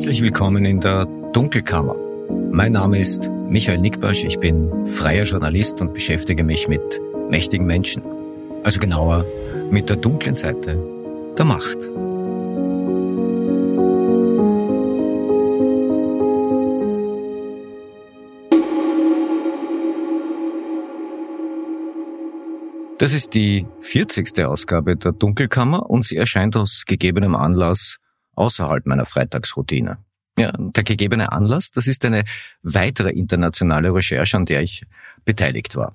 Herzlich willkommen in der Dunkelkammer. Mein Name ist Michael Nickbasch, ich bin freier Journalist und beschäftige mich mit mächtigen Menschen. Also genauer mit der dunklen Seite der Macht. Das ist die 40. Ausgabe der Dunkelkammer und sie erscheint aus gegebenem Anlass außerhalb meiner Freitagsroutine. Ja, der gegebene Anlass, das ist eine weitere internationale Recherche, an der ich beteiligt war.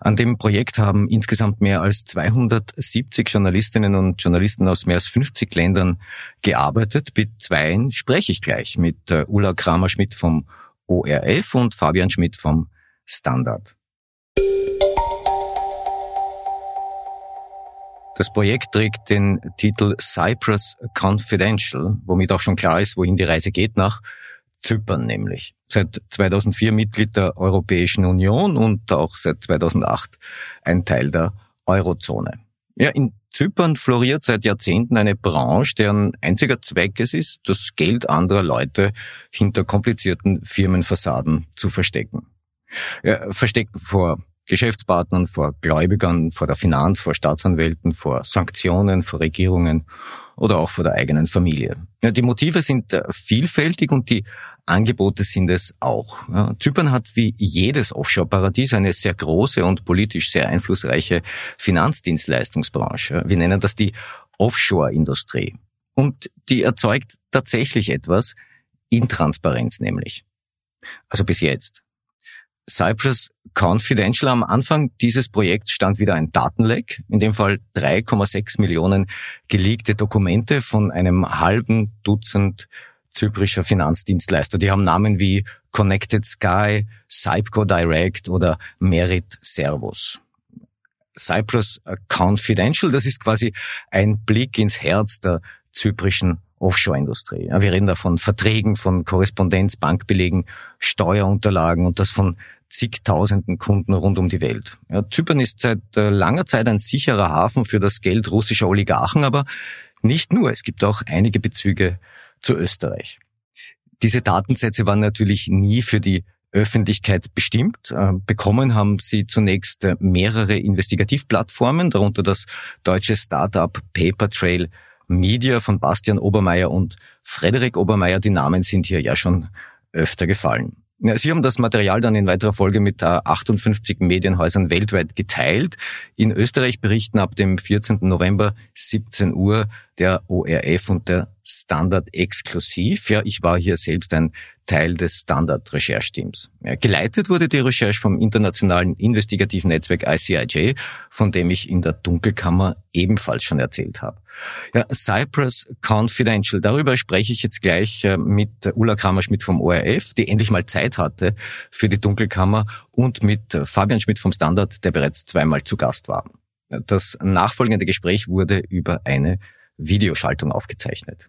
An dem Projekt haben insgesamt mehr als 270 Journalistinnen und Journalisten aus mehr als 50 Ländern gearbeitet. Mit zweien spreche ich gleich, mit äh, Ulla Kramer-Schmidt vom ORF und Fabian Schmidt vom Standard. Das Projekt trägt den Titel Cyprus Confidential, womit auch schon klar ist, wohin die Reise geht, nach Zypern nämlich. Seit 2004 Mitglied der Europäischen Union und auch seit 2008 ein Teil der Eurozone. Ja, in Zypern floriert seit Jahrzehnten eine Branche, deren einziger Zweck es ist, das Geld anderer Leute hinter komplizierten Firmenfassaden zu verstecken. Ja, verstecken vor Geschäftspartnern, vor Gläubigern, vor der Finanz, vor Staatsanwälten, vor Sanktionen, vor Regierungen oder auch vor der eigenen Familie. Ja, die Motive sind äh, vielfältig und die Angebote sind es auch. Ja, Zypern hat wie jedes Offshore-Paradies eine sehr große und politisch sehr einflussreiche Finanzdienstleistungsbranche. Wir nennen das die Offshore-Industrie. Und die erzeugt tatsächlich etwas, Intransparenz nämlich. Also bis jetzt. Cypress Confidential. Am Anfang dieses Projekts stand wieder ein Datenleck, in dem Fall 3,6 Millionen geleakte Dokumente von einem halben Dutzend zyprischer Finanzdienstleister. Die haben Namen wie Connected Sky, Cypco Direct oder Merit Servus. Cyprus Confidential, das ist quasi ein Blick ins Herz der zyprischen Offshore-Industrie. wir reden da von Verträgen, von Korrespondenz, Bankbelegen, Steuerunterlagen und das von zigtausenden Kunden rund um die Welt. Ja, Zypern ist seit äh, langer Zeit ein sicherer Hafen für das Geld russischer Oligarchen, aber nicht nur. Es gibt auch einige Bezüge zu Österreich. Diese Datensätze waren natürlich nie für die Öffentlichkeit bestimmt. Äh, bekommen haben sie zunächst äh, mehrere Investigativplattformen, darunter das deutsche Startup Papertrail Media von Bastian Obermeier und Frederik Obermeier. Die Namen sind hier ja schon öfter gefallen. Sie haben das Material dann in weiterer Folge mit 58 Medienhäusern weltweit geteilt. In Österreich berichten ab dem 14. November 17 Uhr der ORF und der Standard exklusiv. Ja, ich war hier selbst ein Teil des Standard-Rechercheteams. Ja, geleitet wurde die Recherche vom internationalen investigativen Netzwerk ICIJ, von dem ich in der Dunkelkammer ebenfalls schon erzählt habe. Ja, Cyprus Confidential, darüber spreche ich jetzt gleich äh, mit Ulla Kramer-Schmidt vom ORF, die endlich mal Zeit hatte für die Dunkelkammer und mit Fabian Schmidt vom Standard, der bereits zweimal zu Gast war. Das nachfolgende Gespräch wurde über eine Videoschaltung aufgezeichnet.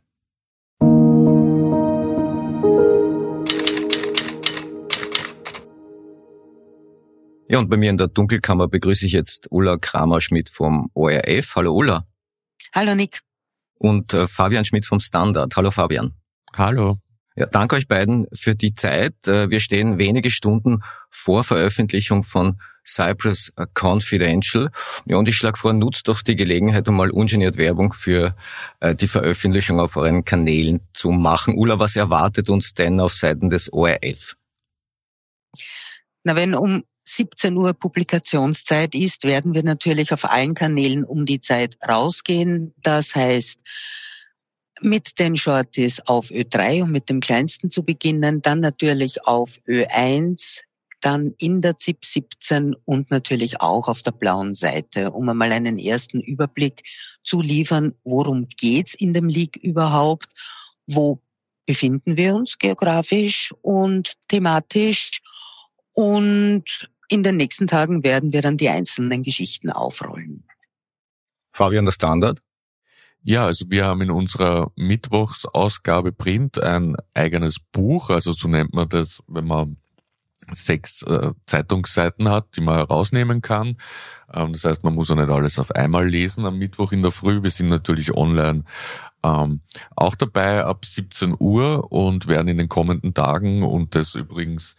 Ja, und bei mir in der Dunkelkammer begrüße ich jetzt Ulla Kramer-Schmidt vom ORF. Hallo Ulla. Hallo Nick. Und äh, Fabian Schmidt vom Standard. Hallo Fabian. Hallo. Ja, danke euch beiden für die Zeit. Äh, wir stehen wenige Stunden vor Veröffentlichung von Cypress Confidential. Ja, und ich schlage vor, nutzt doch die Gelegenheit, um mal ungeniert Werbung für äh, die Veröffentlichung auf euren Kanälen zu machen. Ulla, was erwartet uns denn auf Seiten des ORF? Na, wenn um 17 Uhr Publikationszeit ist, werden wir natürlich auf allen Kanälen um die Zeit rausgehen. Das heißt, mit den Shorties auf Ö3, um mit dem kleinsten zu beginnen, dann natürlich auf Ö1, dann in der ZIP 17 und natürlich auch auf der blauen Seite, um einmal einen ersten Überblick zu liefern, worum geht's in dem League überhaupt, wo befinden wir uns geografisch und thematisch und in den nächsten Tagen werden wir dann die einzelnen Geschichten aufrollen. Fabian, der Standard? Ja, also wir haben in unserer Mittwochsausgabe Print ein eigenes Buch, also so nennt man das, wenn man sechs äh, Zeitungsseiten hat, die man herausnehmen kann. Ähm, das heißt, man muss auch nicht alles auf einmal lesen am Mittwoch in der Früh. Wir sind natürlich online ähm, auch dabei ab 17 Uhr und werden in den kommenden Tagen und das übrigens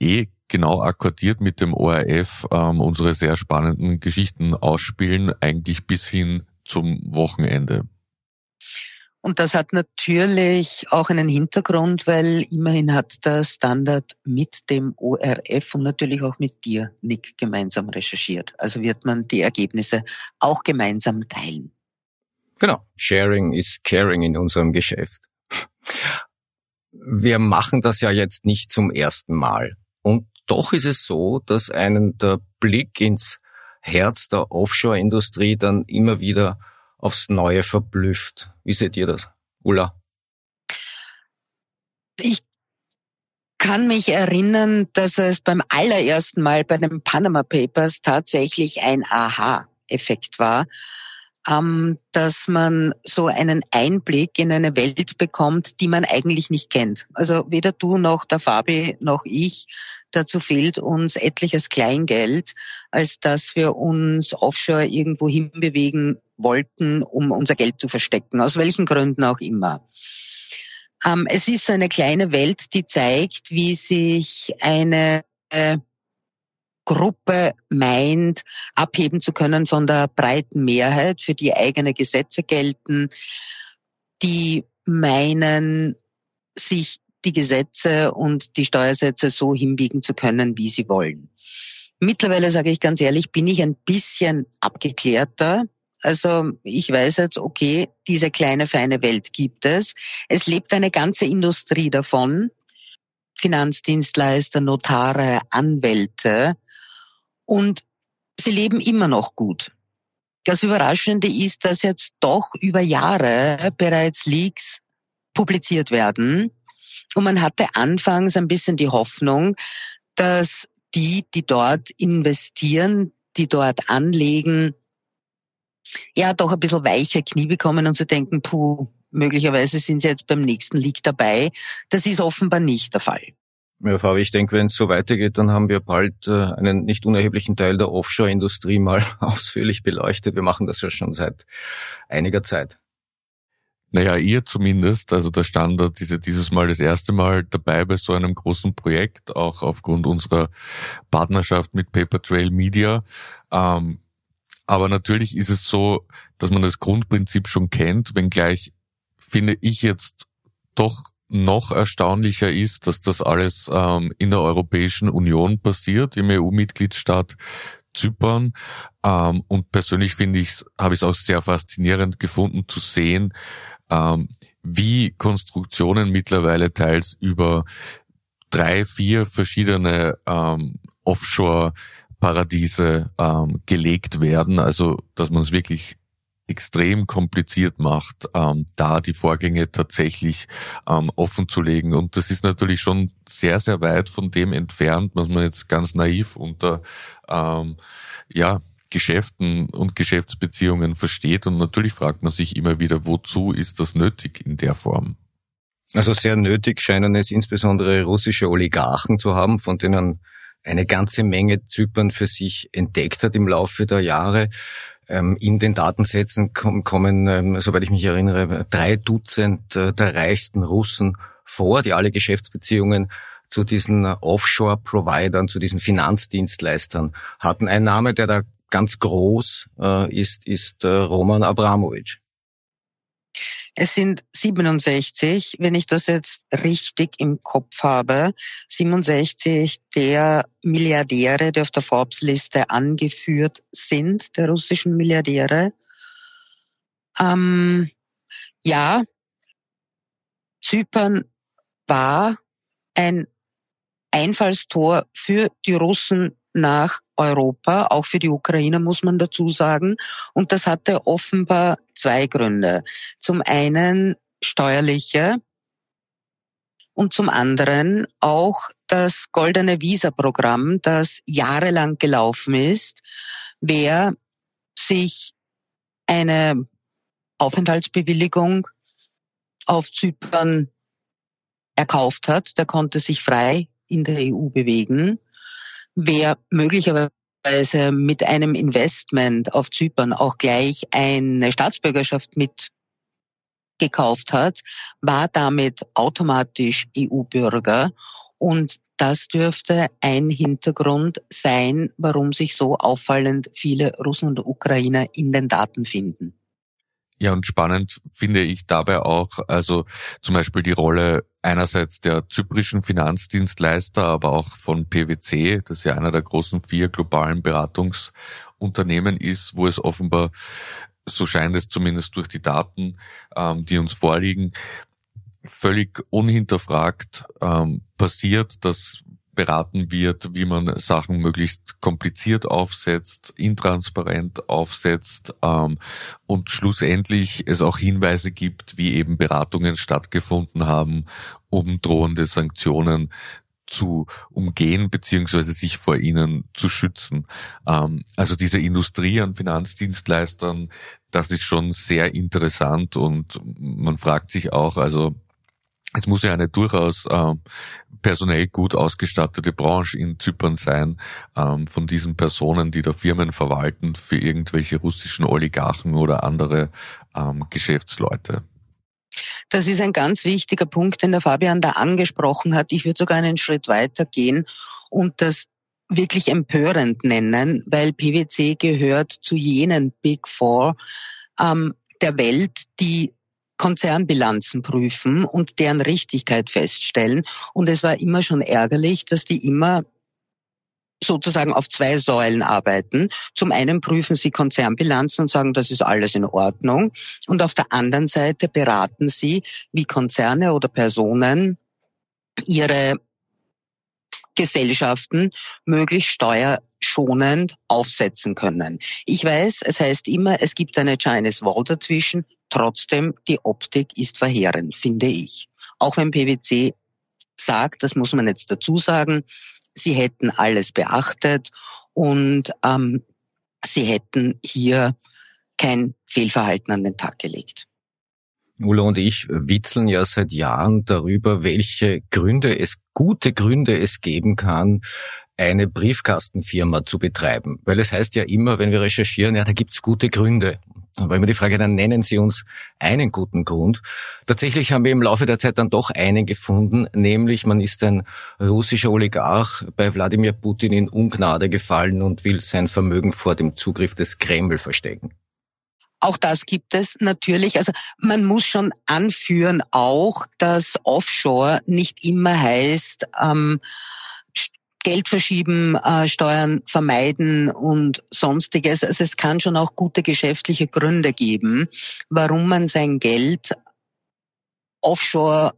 eh genau akkordiert mit dem ORF ähm, unsere sehr spannenden Geschichten ausspielen, eigentlich bis hin zum Wochenende. Und das hat natürlich auch einen Hintergrund, weil immerhin hat der Standard mit dem ORF und natürlich auch mit dir, Nick, gemeinsam recherchiert. Also wird man die Ergebnisse auch gemeinsam teilen. Genau. Sharing is caring in unserem Geschäft. Wir machen das ja jetzt nicht zum ersten Mal. Und doch ist es so, dass einen der Blick ins Herz der Offshore-Industrie dann immer wieder aufs Neue verblüfft. Wie seht ihr das, Ulla? Ich kann mich erinnern, dass es beim allerersten Mal bei den Panama Papers tatsächlich ein Aha-Effekt war, ähm, dass man so einen Einblick in eine Welt bekommt, die man eigentlich nicht kennt. Also weder du noch der Fabi noch ich. Dazu fehlt uns etliches Kleingeld, als dass wir uns offshore irgendwo hinbewegen wollten, um unser Geld zu verstecken, aus welchen Gründen auch immer. Ähm, es ist so eine kleine Welt, die zeigt, wie sich eine äh, Gruppe meint, abheben zu können von der breiten Mehrheit, für die eigene Gesetze gelten, die meinen, sich die Gesetze und die Steuersätze so hinbiegen zu können, wie sie wollen. Mittlerweile sage ich ganz ehrlich, bin ich ein bisschen abgeklärter. Also ich weiß jetzt, okay, diese kleine feine Welt gibt es. Es lebt eine ganze Industrie davon. Finanzdienstleister, Notare, Anwälte, und sie leben immer noch gut. Das Überraschende ist, dass jetzt doch über Jahre bereits Leaks publiziert werden. Und man hatte anfangs ein bisschen die Hoffnung, dass die, die dort investieren, die dort anlegen, ja, doch ein bisschen weiche Knie bekommen und sie denken, puh, möglicherweise sind sie jetzt beim nächsten Leak dabei. Das ist offenbar nicht der Fall. Ja, Fabi, ich denke, wenn es so weitergeht, dann haben wir bald äh, einen nicht unerheblichen Teil der Offshore-Industrie mal ausführlich beleuchtet. Wir machen das ja schon seit einiger Zeit. Naja, ihr zumindest, also der Standard ist ja dieses Mal das erste Mal dabei bei so einem großen Projekt, auch aufgrund unserer Partnerschaft mit Paper Trail Media. Ähm, aber natürlich ist es so, dass man das Grundprinzip schon kennt, wenngleich finde ich jetzt doch noch erstaunlicher ist, dass das alles ähm, in der Europäischen Union passiert, im EU-Mitgliedstaat Zypern. Ähm, und persönlich finde ich, habe ich es auch sehr faszinierend gefunden zu sehen, ähm, wie Konstruktionen mittlerweile teils über drei, vier verschiedene ähm, Offshore-Paradiese ähm, gelegt werden. Also, dass man es wirklich extrem kompliziert macht, ähm, da die Vorgänge tatsächlich ähm, offen. Und das ist natürlich schon sehr, sehr weit von dem entfernt, was man jetzt ganz naiv unter ähm, ja, Geschäften und Geschäftsbeziehungen versteht. Und natürlich fragt man sich immer wieder, wozu ist das nötig in der Form? Also sehr nötig scheinen es insbesondere russische Oligarchen zu haben, von denen eine ganze Menge Zypern für sich entdeckt hat im Laufe der Jahre. Ähm, in den Datensätzen kommen, ähm, soweit ich mich erinnere, drei Dutzend äh, der reichsten Russen vor, die alle Geschäftsbeziehungen zu diesen Offshore-Providern, zu diesen Finanzdienstleistern hatten. Ein Name, der da ganz groß äh, ist, ist äh, Roman Abramowitsch. Es sind 67, wenn ich das jetzt richtig im Kopf habe, 67 der Milliardäre, die auf der Forbes-Liste angeführt sind, der russischen Milliardäre. Ähm, ja, Zypern war ein Einfallstor für die Russen nach Europa, auch für die Ukrainer muss man dazu sagen. Und das hatte offenbar zwei Gründe. Zum einen steuerliche und zum anderen auch das goldene Visa-Programm, das jahrelang gelaufen ist. Wer sich eine Aufenthaltsbewilligung auf Zypern erkauft hat, der konnte sich frei in der EU bewegen wer möglicherweise mit einem Investment auf Zypern auch gleich eine Staatsbürgerschaft mit gekauft hat, war damit automatisch EU-Bürger und das dürfte ein Hintergrund sein, warum sich so auffallend viele Russen und Ukrainer in den Daten finden. Ja, und spannend finde ich dabei auch, also zum Beispiel die Rolle einerseits der zyprischen Finanzdienstleister, aber auch von PwC, das ja einer der großen vier globalen Beratungsunternehmen ist, wo es offenbar, so scheint es zumindest durch die Daten, ähm, die uns vorliegen, völlig unhinterfragt ähm, passiert, dass beraten wird, wie man Sachen möglichst kompliziert aufsetzt, intransparent aufsetzt ähm, und schlussendlich es auch Hinweise gibt, wie eben Beratungen stattgefunden haben, um drohende Sanktionen zu umgehen beziehungsweise sich vor ihnen zu schützen. Ähm, also diese Industrie an Finanzdienstleistern, das ist schon sehr interessant und man fragt sich auch, also es muss ja eine durchaus äh, personell gut ausgestattete Branche in Zypern sein, ähm, von diesen Personen, die da Firmen verwalten für irgendwelche russischen Oligarchen oder andere ähm, Geschäftsleute. Das ist ein ganz wichtiger Punkt, den der Fabian da angesprochen hat. Ich würde sogar einen Schritt weiter gehen und das wirklich empörend nennen, weil PwC gehört zu jenen Big Four ähm, der Welt, die Konzernbilanzen prüfen und deren Richtigkeit feststellen. Und es war immer schon ärgerlich, dass die immer sozusagen auf zwei Säulen arbeiten. Zum einen prüfen sie Konzernbilanzen und sagen, das ist alles in Ordnung. Und auf der anderen Seite beraten sie, wie Konzerne oder Personen ihre Gesellschaften möglichst steuerschonend aufsetzen können. Ich weiß, es heißt immer, es gibt eine Chinese Wall dazwischen. Trotzdem, die Optik ist verheerend, finde ich. Auch wenn PwC sagt, das muss man jetzt dazu sagen, sie hätten alles beachtet und ähm, sie hätten hier kein Fehlverhalten an den Tag gelegt. Ulla und ich witzeln ja seit Jahren darüber, welche Gründe es, gute Gründe es geben kann, eine Briefkastenfirma zu betreiben. Weil es heißt ja immer, wenn wir recherchieren, ja, da gibt's gute Gründe. Dann war immer die Frage, dann nennen Sie uns einen guten Grund. Tatsächlich haben wir im Laufe der Zeit dann doch einen gefunden, nämlich man ist ein russischer Oligarch bei Wladimir Putin in Ungnade gefallen und will sein Vermögen vor dem Zugriff des Kreml verstecken. Auch das gibt es natürlich. Also man muss schon anführen auch, dass Offshore nicht immer heißt, ähm, Geld verschieben, äh, Steuern vermeiden und sonstiges. Also es kann schon auch gute geschäftliche Gründe geben, warum man sein Geld offshore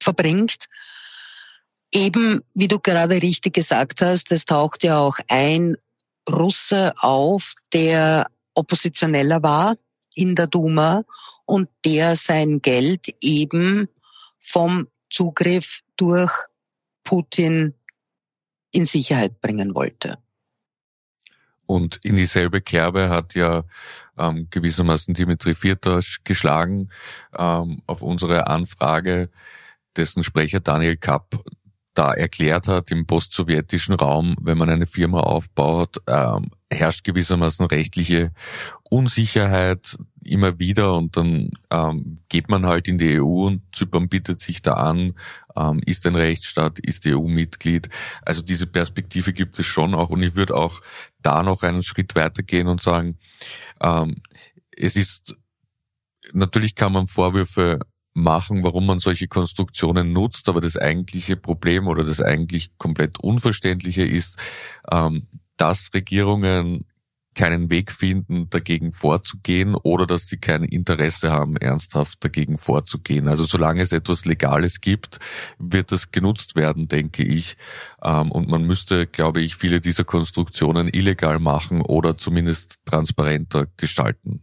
verbringt. Eben, wie du gerade richtig gesagt hast, es taucht ja auch ein Russe auf, der Oppositioneller war in der Duma und der sein Geld eben vom Zugriff durch Putin in Sicherheit bringen wollte. Und in dieselbe Kerbe hat ja ähm, gewissermaßen Dimitri Firtasch geschlagen ähm, auf unsere Anfrage, dessen Sprecher Daniel Kapp da erklärt hat, im postsowjetischen Raum, wenn man eine Firma aufbaut, ähm, herrscht gewissermaßen rechtliche Unsicherheit immer wieder und dann ähm, geht man halt in die EU und Zypern bietet sich da an, ähm, ist ein Rechtsstaat, ist EU-Mitglied. Also diese Perspektive gibt es schon auch und ich würde auch da noch einen Schritt weitergehen und sagen, ähm, es ist natürlich kann man Vorwürfe machen, warum man solche Konstruktionen nutzt, aber das eigentliche Problem oder das eigentlich komplett Unverständliche ist, ähm, dass Regierungen keinen Weg finden, dagegen vorzugehen oder dass sie kein Interesse haben, ernsthaft dagegen vorzugehen. Also solange es etwas Legales gibt, wird das genutzt werden, denke ich. Ähm, und man müsste, glaube ich, viele dieser Konstruktionen illegal machen oder zumindest transparenter gestalten.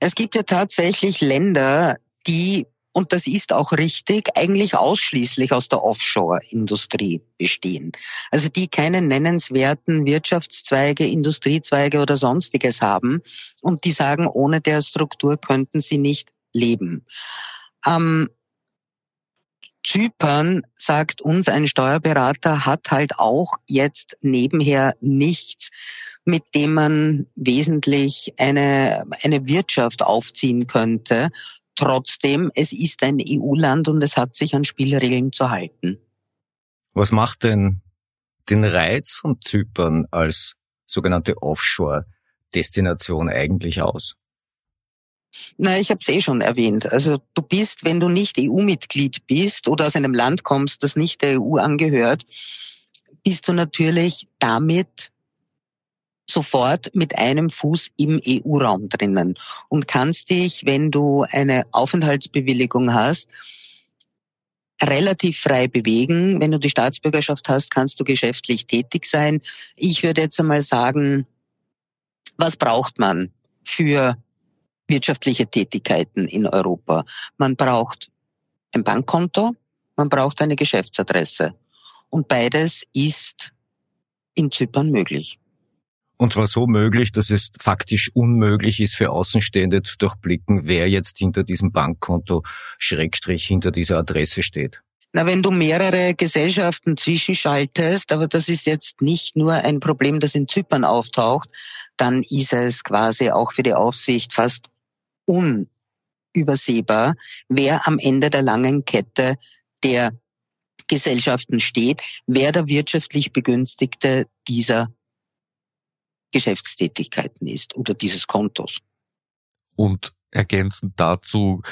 Es gibt ja tatsächlich Länder, die und das ist auch richtig, eigentlich ausschließlich aus der Offshore-Industrie bestehen. Also die keine nennenswerten Wirtschaftszweige, Industriezweige oder sonstiges haben und die sagen, ohne der Struktur könnten sie nicht leben. Ähm, Zypern, sagt uns ein Steuerberater, hat halt auch jetzt nebenher nichts, mit dem man wesentlich eine, eine Wirtschaft aufziehen könnte. Trotzdem, es ist ein EU-Land und es hat sich an Spielregeln zu halten. Was macht denn den Reiz von Zypern als sogenannte Offshore-Destination eigentlich aus? Na, ich habe es eh schon erwähnt. Also du bist, wenn du nicht EU-Mitglied bist oder aus einem Land kommst, das nicht der EU angehört, bist du natürlich damit sofort mit einem Fuß im EU-Raum drinnen und kannst dich, wenn du eine Aufenthaltsbewilligung hast, relativ frei bewegen. Wenn du die Staatsbürgerschaft hast, kannst du geschäftlich tätig sein. Ich würde jetzt einmal sagen, was braucht man für wirtschaftliche Tätigkeiten in Europa. Man braucht ein Bankkonto, man braucht eine Geschäftsadresse. Und beides ist in Zypern möglich. Und zwar so möglich, dass es faktisch unmöglich ist für Außenstehende zu durchblicken, wer jetzt hinter diesem Bankkonto Schrägstrich hinter dieser Adresse steht. Na, wenn du mehrere Gesellschaften zwischenschaltest, aber das ist jetzt nicht nur ein Problem, das in Zypern auftaucht, dann ist es quasi auch für die Aufsicht fast unübersehbar, wer am Ende der langen Kette der Gesellschaften steht, wer der wirtschaftlich Begünstigte dieser Geschäftstätigkeiten ist oder dieses Kontos. Und ergänzend dazu,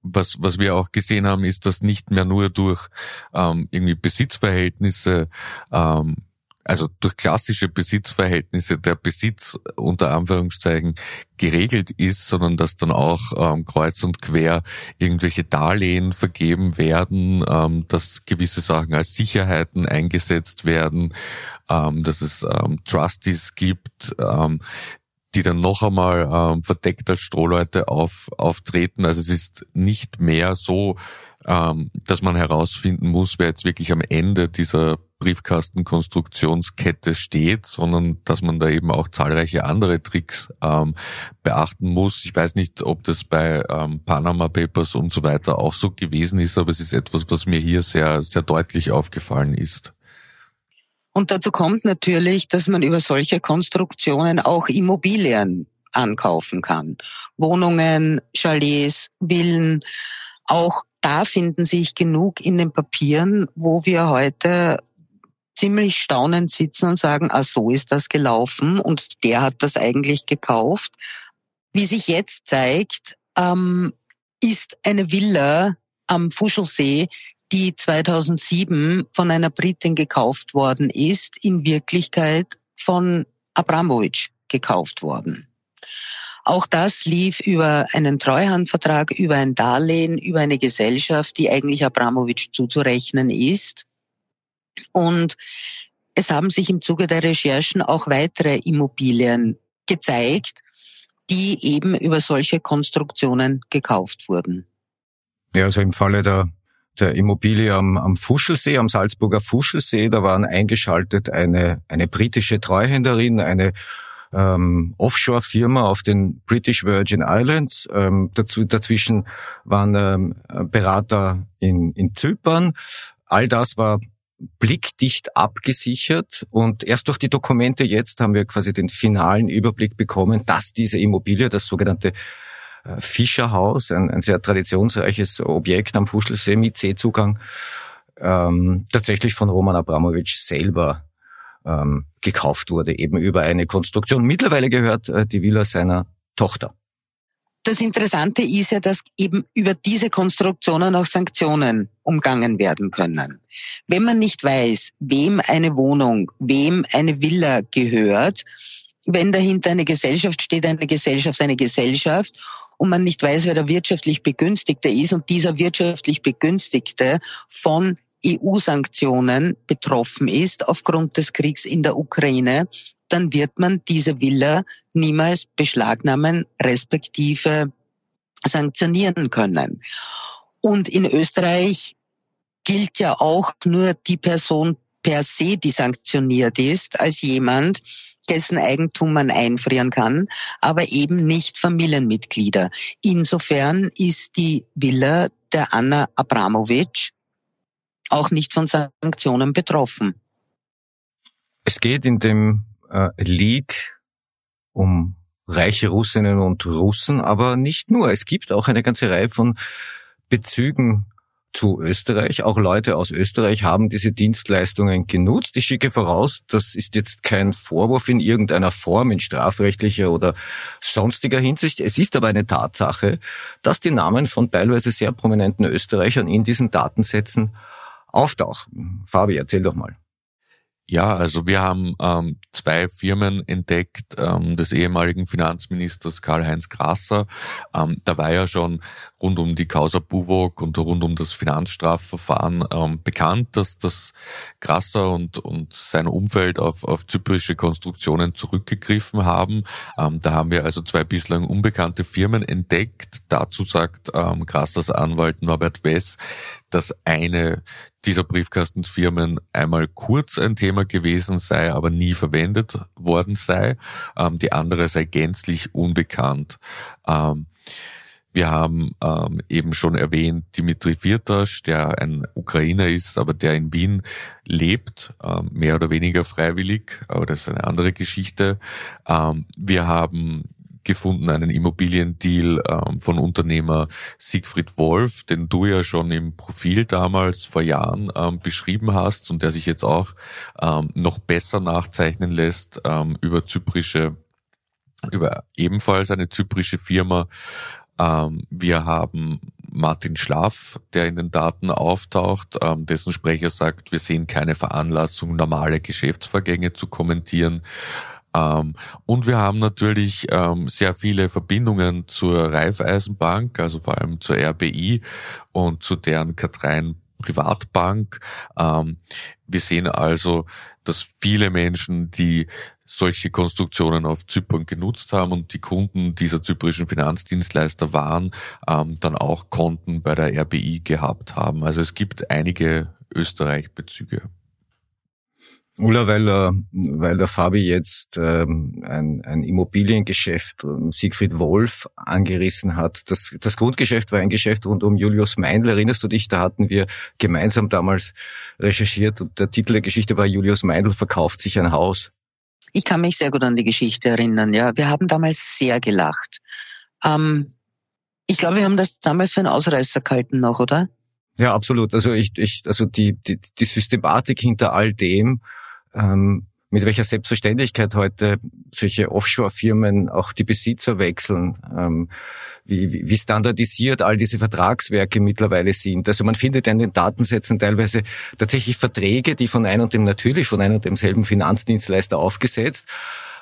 was, was wir auch gesehen haben, ist, dass nicht mehr nur durch ähm, irgendwie Besitzverhältnisse ähm, also durch klassische Besitzverhältnisse der Besitz unter Anführungszeichen geregelt ist, sondern dass dann auch ähm, kreuz und quer irgendwelche Darlehen vergeben werden, ähm, dass gewisse Sachen als Sicherheiten eingesetzt werden, ähm, dass es ähm, Trustees gibt, ähm, die dann noch einmal ähm, verdeckt als Strohleute auf, auftreten. Also es ist nicht mehr so, ähm, dass man herausfinden muss, wer jetzt wirklich am Ende dieser Briefkastenkonstruktionskette steht, sondern dass man da eben auch zahlreiche andere Tricks ähm, beachten muss. Ich weiß nicht, ob das bei ähm, Panama Papers und so weiter auch so gewesen ist, aber es ist etwas, was mir hier sehr, sehr deutlich aufgefallen ist. Und dazu kommt natürlich, dass man über solche Konstruktionen auch Immobilien ankaufen kann. Wohnungen, Chalets, Villen. Auch da finden sich genug in den Papieren, wo wir heute ziemlich staunend sitzen und sagen, ah, so ist das gelaufen und der hat das eigentlich gekauft. Wie sich jetzt zeigt, ähm, ist eine Villa am Fuschelsee, die 2007 von einer Britin gekauft worden ist, in Wirklichkeit von Abramowitsch gekauft worden. Auch das lief über einen Treuhandvertrag, über ein Darlehen, über eine Gesellschaft, die eigentlich Abramowitsch zuzurechnen ist. Und es haben sich im Zuge der Recherchen auch weitere Immobilien gezeigt, die eben über solche Konstruktionen gekauft wurden. Ja, also im Falle der, der Immobilie am, am Fuschelsee, am Salzburger Fuschelsee, da waren eingeschaltet eine, eine britische Treuhänderin, eine ähm, Offshore-Firma auf den British Virgin Islands. Ähm, dazu, dazwischen waren ähm, Berater in, in Zypern. All das war blickdicht abgesichert und erst durch die Dokumente jetzt haben wir quasi den finalen Überblick bekommen, dass diese Immobilie, das sogenannte Fischerhaus, ein, ein sehr traditionsreiches Objekt am Fuschelsee mit Seezugang, ähm, tatsächlich von Roman Abramowitsch selber ähm, gekauft wurde, eben über eine Konstruktion. Mittlerweile gehört äh, die Villa seiner Tochter. Das Interessante ist ja, dass eben über diese Konstruktionen auch Sanktionen umgangen werden können. Wenn man nicht weiß, wem eine Wohnung, wem eine Villa gehört, wenn dahinter eine Gesellschaft steht, eine Gesellschaft, eine Gesellschaft, und man nicht weiß, wer der wirtschaftlich Begünstigte ist und dieser wirtschaftlich Begünstigte von EU-Sanktionen betroffen ist aufgrund des Kriegs in der Ukraine, dann wird man diese Villa niemals beschlagnahmen respektive sanktionieren können. Und in Österreich gilt ja auch nur die Person per se, die sanktioniert ist, als jemand, dessen Eigentum man einfrieren kann, aber eben nicht Familienmitglieder. Insofern ist die Villa der Anna Abramowitsch auch nicht von Sanktionen betroffen. Es geht in dem äh, Leak um reiche Russinnen und Russen, aber nicht nur. Es gibt auch eine ganze Reihe von Bezügen zu Österreich. Auch Leute aus Österreich haben diese Dienstleistungen genutzt. Ich schicke voraus, das ist jetzt kein Vorwurf in irgendeiner Form, in strafrechtlicher oder sonstiger Hinsicht. Es ist aber eine Tatsache, dass die Namen von teilweise sehr prominenten Österreichern in diesen Datensätzen auftauchen. Fabi, erzähl doch mal. Ja, also wir haben ähm, zwei Firmen entdeckt ähm, des ehemaligen Finanzministers Karl-Heinz Grasser. Ähm, da war ja schon rund um die Causa Buwok und rund um das Finanzstrafverfahren ähm, bekannt, dass das Grasser und, und sein Umfeld auf, auf zyprische Konstruktionen zurückgegriffen haben. Ähm, da haben wir also zwei bislang unbekannte Firmen entdeckt. Dazu sagt ähm, Grassers Anwalt Norbert Wess, dass eine dieser Briefkastenfirmen einmal kurz ein Thema gewesen sei, aber nie verwendet worden sei. Ähm, die andere sei gänzlich unbekannt. Ähm, wir haben ähm, eben schon erwähnt Dimitri Firtasch, der ein Ukrainer ist, aber der in Wien lebt, ähm, mehr oder weniger freiwillig, aber das ist eine andere Geschichte. Ähm, wir haben gefunden, einen Immobiliendeal ähm, von Unternehmer Siegfried Wolf, den du ja schon im Profil damals vor Jahren ähm, beschrieben hast und der sich jetzt auch ähm, noch besser nachzeichnen lässt ähm, über zyprische, über ebenfalls eine zyprische Firma. Ähm, wir haben Martin Schlaff, der in den Daten auftaucht, ähm, dessen Sprecher sagt, wir sehen keine Veranlassung, normale Geschäftsvorgänge zu kommentieren. Ähm, und wir haben natürlich ähm, sehr viele Verbindungen zur Raiffeisenbank, also vor allem zur RBI und zu deren Katrein Privatbank. Ähm, wir sehen also, dass viele Menschen, die solche Konstruktionen auf Zypern genutzt haben und die Kunden dieser zyprischen Finanzdienstleister waren, ähm, dann auch Konten bei der RBI gehabt haben. Also es gibt einige Österreich-Bezüge. Ulla, weil, äh, weil der Fabi jetzt ähm, ein, ein Immobiliengeschäft ähm, Siegfried Wolf angerissen hat. Das, das Grundgeschäft war ein Geschäft rund um Julius Meindl. Erinnerst du dich? Da hatten wir gemeinsam damals recherchiert und der Titel der Geschichte war Julius Meindl verkauft sich ein Haus. Ich kann mich sehr gut an die Geschichte erinnern. Ja, wir haben damals sehr gelacht. Ähm, ich glaube, wir haben das damals für einen Ausreißer gehalten noch, oder? Ja, absolut. Also ich, ich also die, die, die Systematik hinter all dem ähm, mit welcher Selbstverständlichkeit heute solche Offshore-Firmen auch die Besitzer wechseln, ähm, wie, wie standardisiert all diese Vertragswerke mittlerweile sind. Also man findet in den Datensätzen teilweise tatsächlich Verträge, die von einem und dem natürlich von einem und demselben Finanzdienstleister aufgesetzt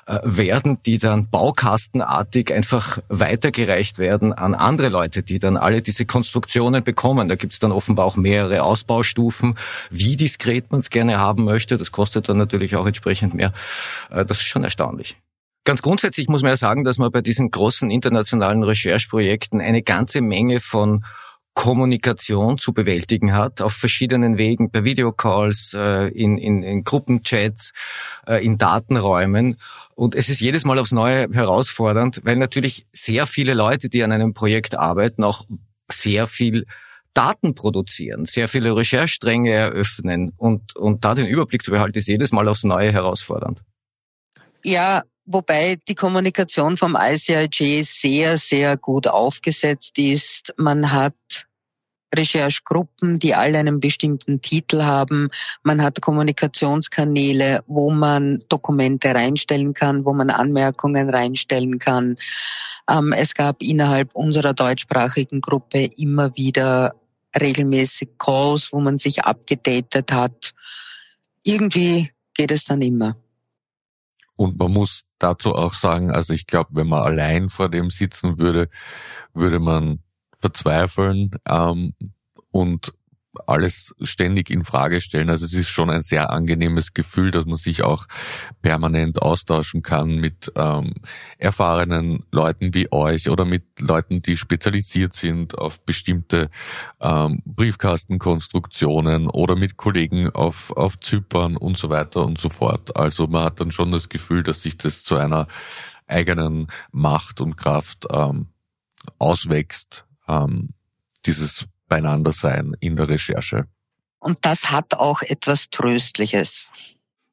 werden, die dann baukastenartig einfach weitergereicht werden an andere Leute, die dann alle diese Konstruktionen bekommen. Da gibt es dann offenbar auch mehrere Ausbaustufen, wie diskret man es gerne haben möchte. Das kostet dann natürlich auch entsprechend mehr. Äh, das ist schon erstaunlich. Ganz grundsätzlich muss man ja sagen, dass man bei diesen großen internationalen Rechercheprojekten eine ganze Menge von Kommunikation zu bewältigen hat, auf verschiedenen Wegen, per Videocalls, äh, in, in, in Gruppenchats, äh, in Datenräumen. Und es ist jedes Mal aufs Neue herausfordernd, weil natürlich sehr viele Leute, die an einem Projekt arbeiten, auch sehr viel Daten produzieren, sehr viele Recherchestränge eröffnen und, und da den Überblick zu behalten, ist jedes Mal aufs Neue herausfordernd. Ja, wobei die Kommunikation vom ICIJ sehr, sehr gut aufgesetzt ist. Man hat Recherchegruppen, die alle einen bestimmten Titel haben. Man hat Kommunikationskanäle, wo man Dokumente reinstellen kann, wo man Anmerkungen reinstellen kann. Ähm, es gab innerhalb unserer deutschsprachigen Gruppe immer wieder regelmäßig Calls, wo man sich abgedatet hat. Irgendwie geht es dann immer. Und man muss dazu auch sagen, also ich glaube, wenn man allein vor dem sitzen würde, würde man verzweifeln ähm, und alles ständig in Frage stellen. Also es ist schon ein sehr angenehmes Gefühl, dass man sich auch permanent austauschen kann mit ähm, erfahrenen Leuten wie euch oder mit Leuten, die spezialisiert sind auf bestimmte ähm, Briefkastenkonstruktionen oder mit Kollegen auf, auf Zypern und so weiter und so fort. Also man hat dann schon das Gefühl, dass sich das zu einer eigenen Macht und Kraft ähm, auswächst, ähm, dieses beieinander sein in der Recherche. Und das hat auch etwas Tröstliches.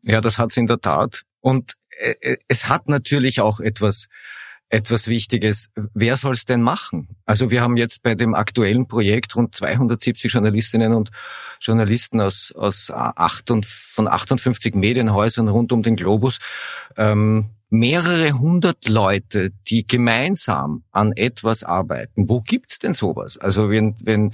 Ja, das hat's in der Tat. Und äh, äh, es hat natürlich auch etwas etwas Wichtiges. Wer soll es denn machen? Also wir haben jetzt bei dem aktuellen Projekt rund 270 Journalistinnen und Journalisten aus, aus 8 und, von 58 Medienhäusern rund um den Globus. Ähm, mehrere hundert Leute, die gemeinsam an etwas arbeiten. Wo gibt's denn sowas? Also wenn wenn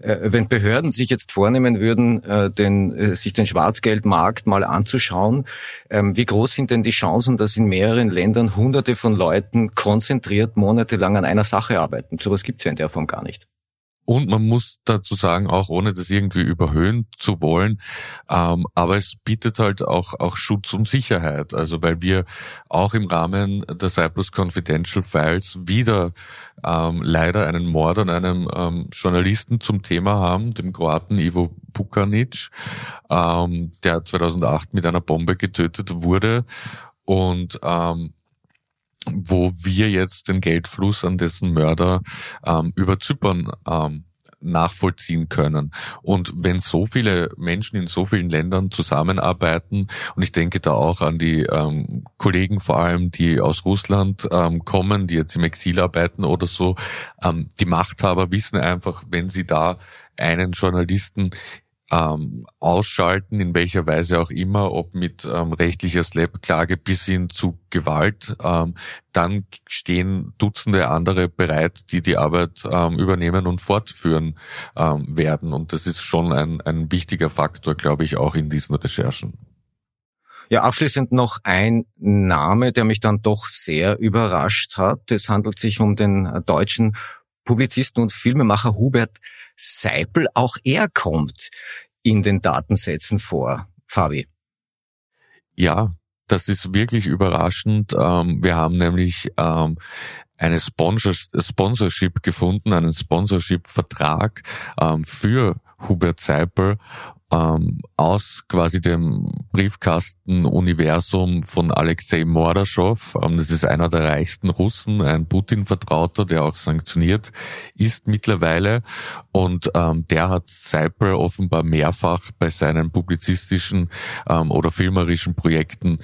äh, wenn Behörden sich jetzt vornehmen würden, äh, den, äh, sich den Schwarzgeldmarkt mal anzuschauen, ähm, wie groß sind denn die Chancen, dass in mehreren Ländern Hunderte von Leuten konzentriert monatelang an einer Sache arbeiten? Sowas gibt's ja in der Form gar nicht. Und man muss dazu sagen, auch ohne das irgendwie überhöhen zu wollen, ähm, aber es bietet halt auch, auch Schutz und Sicherheit. Also weil wir auch im Rahmen der Cyprus Confidential Files wieder ähm, leider einen Mord an einem ähm, Journalisten zum Thema haben, dem Kroaten Ivo Pukanic, ähm, der 2008 mit einer Bombe getötet wurde. Und ähm, wo wir jetzt den Geldfluss an dessen Mörder ähm, über Zypern ähm, nachvollziehen können. Und wenn so viele Menschen in so vielen Ländern zusammenarbeiten, und ich denke da auch an die ähm, Kollegen vor allem, die aus Russland ähm, kommen, die jetzt im Exil arbeiten oder so, ähm, die Machthaber wissen einfach, wenn sie da einen Journalisten ähm, ausschalten, in welcher Weise auch immer, ob mit ähm, rechtlicher Slap-Klage bis hin zu Gewalt, ähm, dann stehen Dutzende andere bereit, die die Arbeit ähm, übernehmen und fortführen ähm, werden. Und das ist schon ein, ein wichtiger Faktor, glaube ich, auch in diesen Recherchen. Ja, abschließend noch ein Name, der mich dann doch sehr überrascht hat. Es handelt sich um den deutschen Publizisten und Filmemacher Hubert Seipel. Auch er kommt in den Datensätzen vor. Fabi. Ja, das ist wirklich überraschend. Ähm, wir haben nämlich ähm, eine Sponsorship gefunden, einen Sponsorship-Vertrag ähm, für Hubert Seipel ähm, aus quasi dem Briefkasten-Universum von Alexei Mordaschow. Ähm, das ist einer der reichsten Russen, ein Putin-Vertrauter, der auch sanktioniert ist mittlerweile. Und ähm, der hat Seipel offenbar mehrfach bei seinen publizistischen ähm, oder filmerischen Projekten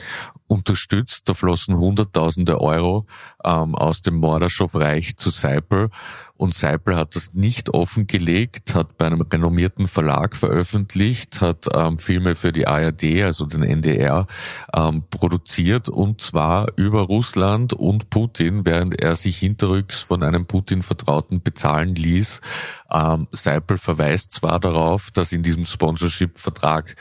unterstützt. Da flossen Hunderttausende Euro ähm, aus dem Mordaschow-Reich zu Seipel. Und Seipel hat das nicht offengelegt, hat bei einem renommierten Verlag veröffentlicht, hat ähm, Filme für die ARD, also den NDR, ähm, produziert und zwar über Russland und Putin, während er sich hinterrücks von einem Putin-Vertrauten bezahlen ließ. Ähm, Seipel verweist zwar darauf, dass in diesem Sponsorship-Vertrag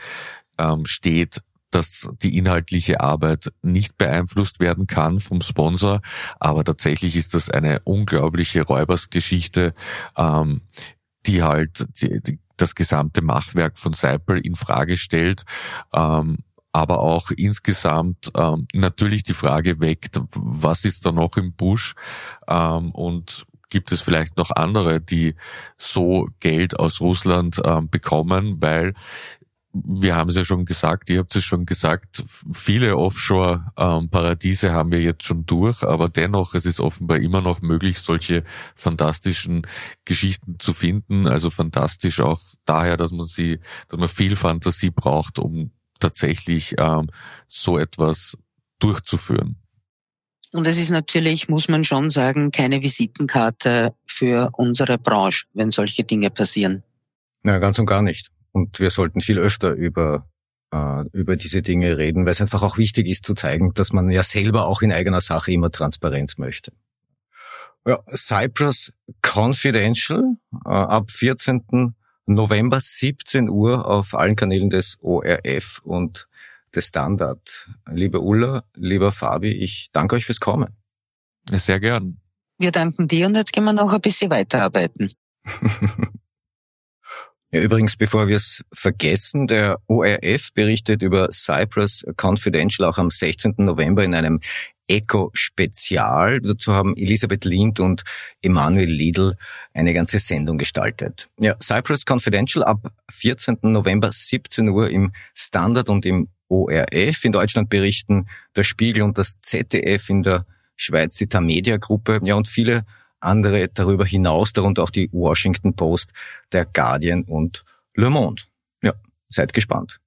ähm, steht, dass die inhaltliche Arbeit nicht beeinflusst werden kann vom Sponsor, aber tatsächlich ist das eine unglaubliche Räubersgeschichte, ähm, die halt die, die, das gesamte Machwerk von Seipel in Frage stellt. Ähm, aber auch insgesamt ähm, natürlich die Frage weckt, was ist da noch im Busch ähm, und gibt es vielleicht noch andere, die so Geld aus Russland ähm, bekommen, weil wir haben es ja schon gesagt, ihr habt es schon gesagt, viele Offshore-Paradiese haben wir jetzt schon durch, aber dennoch, es ist offenbar immer noch möglich, solche fantastischen Geschichten zu finden. Also fantastisch auch daher, dass man sie, dass man viel Fantasie braucht, um tatsächlich ähm, so etwas durchzuführen. Und es ist natürlich, muss man schon sagen, keine Visitenkarte für unsere Branche, wenn solche Dinge passieren. Na, ganz und gar nicht. Und wir sollten viel öfter über, äh, über diese Dinge reden, weil es einfach auch wichtig ist zu zeigen, dass man ja selber auch in eigener Sache immer Transparenz möchte. Ja, Cyprus Confidential äh, ab 14. November 17 Uhr auf allen Kanälen des ORF und des Standard. Liebe Ulla, lieber Fabi, ich danke euch fürs Kommen. Sehr gern. Wir danken dir und jetzt gehen wir noch ein bisschen weiterarbeiten. Ja, übrigens, bevor wir es vergessen, der ORF berichtet über Cyprus Confidential auch am 16. November in einem Eco-Spezial. Dazu haben Elisabeth Lind und Emanuel Liedl eine ganze Sendung gestaltet. Ja, Cyprus Confidential ab 14. November 17 Uhr im Standard und im ORF. In Deutschland berichten der Spiegel und das ZDF in der Schweiz die Tamedia Gruppe. Ja, und viele andere darüber hinaus, darunter auch die Washington Post, der Guardian und Le Monde. Ja, Seid gespannt.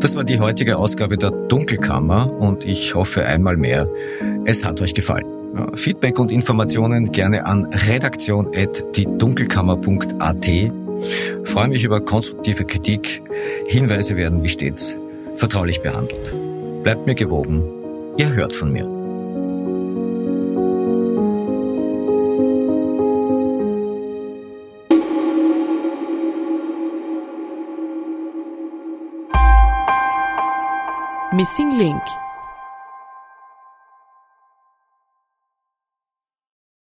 Das war die heutige Ausgabe der Dunkelkammer und ich hoffe einmal mehr, es hat euch gefallen. Feedback und Informationen gerne an redaktion.diedunkelkammer.at. Freue mich über konstruktive Kritik. Hinweise werden wie stets vertraulich behandelt. Bleibt mir gewogen. Ihr hört von mir. Missing Link